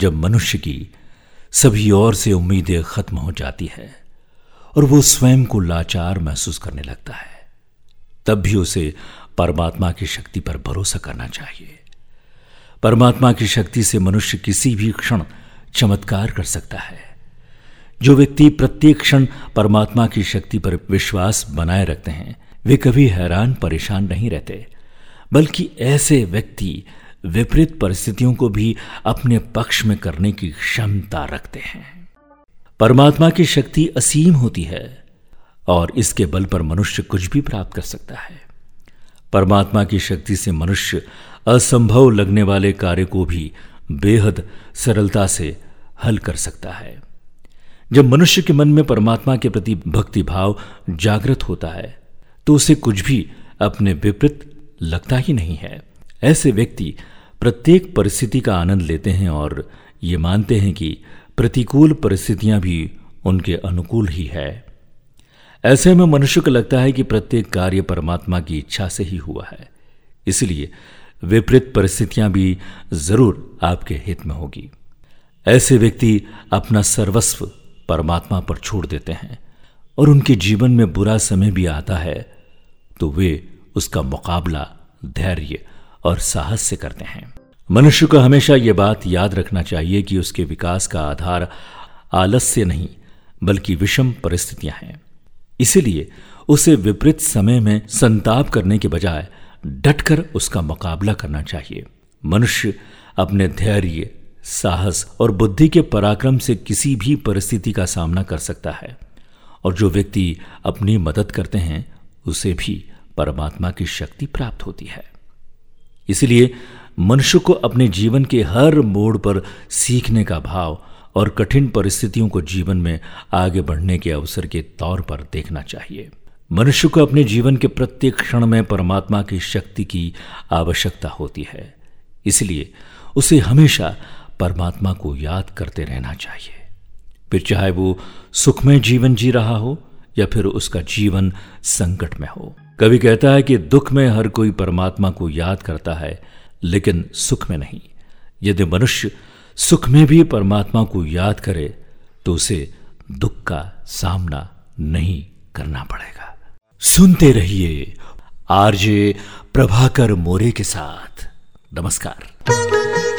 जब मनुष्य की सभी ओर से उम्मीदें खत्म हो जाती है और वो स्वयं को लाचार महसूस करने लगता है, तब भी उसे परमात्मा की शक्ति पर भरोसा करना चाहिए। परमात्मा की शक्ति से मनुष्य किसी भी क्षण चमत्कार कर सकता है। जो व्यक्ति प्रत्येक क्षण परमात्मा की शक्ति पर विश्वास बनाए रखते हैं, वे कभी हैरान परेशान नहीं रहते, बल्कि ऐसे व्यक्ति विपरीत परिस्थितियों को भी अपने पक्ष में करने की क्षमता रखते हैं। परमात्मा की शक्ति असीम होती है और इसके बल पर मनुष्य कुछ भी प्राप्त कर सकता है। परमात्मा की शक्ति से मनुष्य असंभव लगने वाले कार्य को भी बेहद सरलता से हल कर सकता है। जब मनुष्य के मन में परमात्मा के प्रति भक्ति भाव जागृत होता है तो उसे कुछ भी अपने विपरीत लगता ही नहीं है। ऐसे व्यक्ति प्रत्येक परिस्थिति का आनंद लेते हैं और ये मानते हैं कि प्रतिकूल परिस्थितियाँ भी उनके अनुकूल ही है। ऐसे में मनुष्य को लगता है कि प्रत्येक कार्य परमात्मा की इच्छा से ही हुआ है। इसलिए विपरीत परिस्थितियाँ भी ज़रूर आपके हित में होगी। ऐसे व्यक्ति अपना सर्वस्व परमात्मा पर छोड़ देते हैं और उनके जीवन में बुरा समय भी आता है तो वे उसका मुकाबला धैर्य और साहस से करते हैं। मनुष्य को हमेशा यह बात याद रखना चाहिए कि उसके विकास का आधार आलस्य नहीं, बल्कि विषम परिस्थितियाँ हैं। इसीलिए उसे विपरीत समय में संताप करने के बजाय डटकर उसका मुकाबला करना चाहिए। मनुष्य अपने धैर्य, साहस और बुद्धि के पराक्रम से किसी भी परिस्थिति का सामना कर सकता है और जो व्यक्ति अपनी मदद करते हैं, उसे भी परमात्मा की शक्ति प्राप्त होती है। इसलिए मनुष्य को अपने जीवन के हर मोड़ पर सीखने का भाव और कठिन परिस्थितियों को जीवन में आगे बढ़ने के अवसर के तौर पर देखना चाहिए। मनुष्य को अपने जीवन के प्रत्येक क्षण में परमात्मा की शक्ति की आवश्यकता होती है। इसलिए उसे हमेशा परमात्मा को याद करते रहना चाहिए। फिर चाहे वो सुखमय जीवन जी रहा हो या फिर उसका जीवन संकट में हो। कभी कहता है कि दुख में हर कोई परमात्मा को याद करता है, लेकिन सुख में नहीं। यदि मनुष्य सुख में भी परमात्मा को याद करे तो उसे दुख का सामना नहीं करना पड़ेगा। सुनते रहिए आरजे प्रभाकर मोरे के साथ। नमस्कार।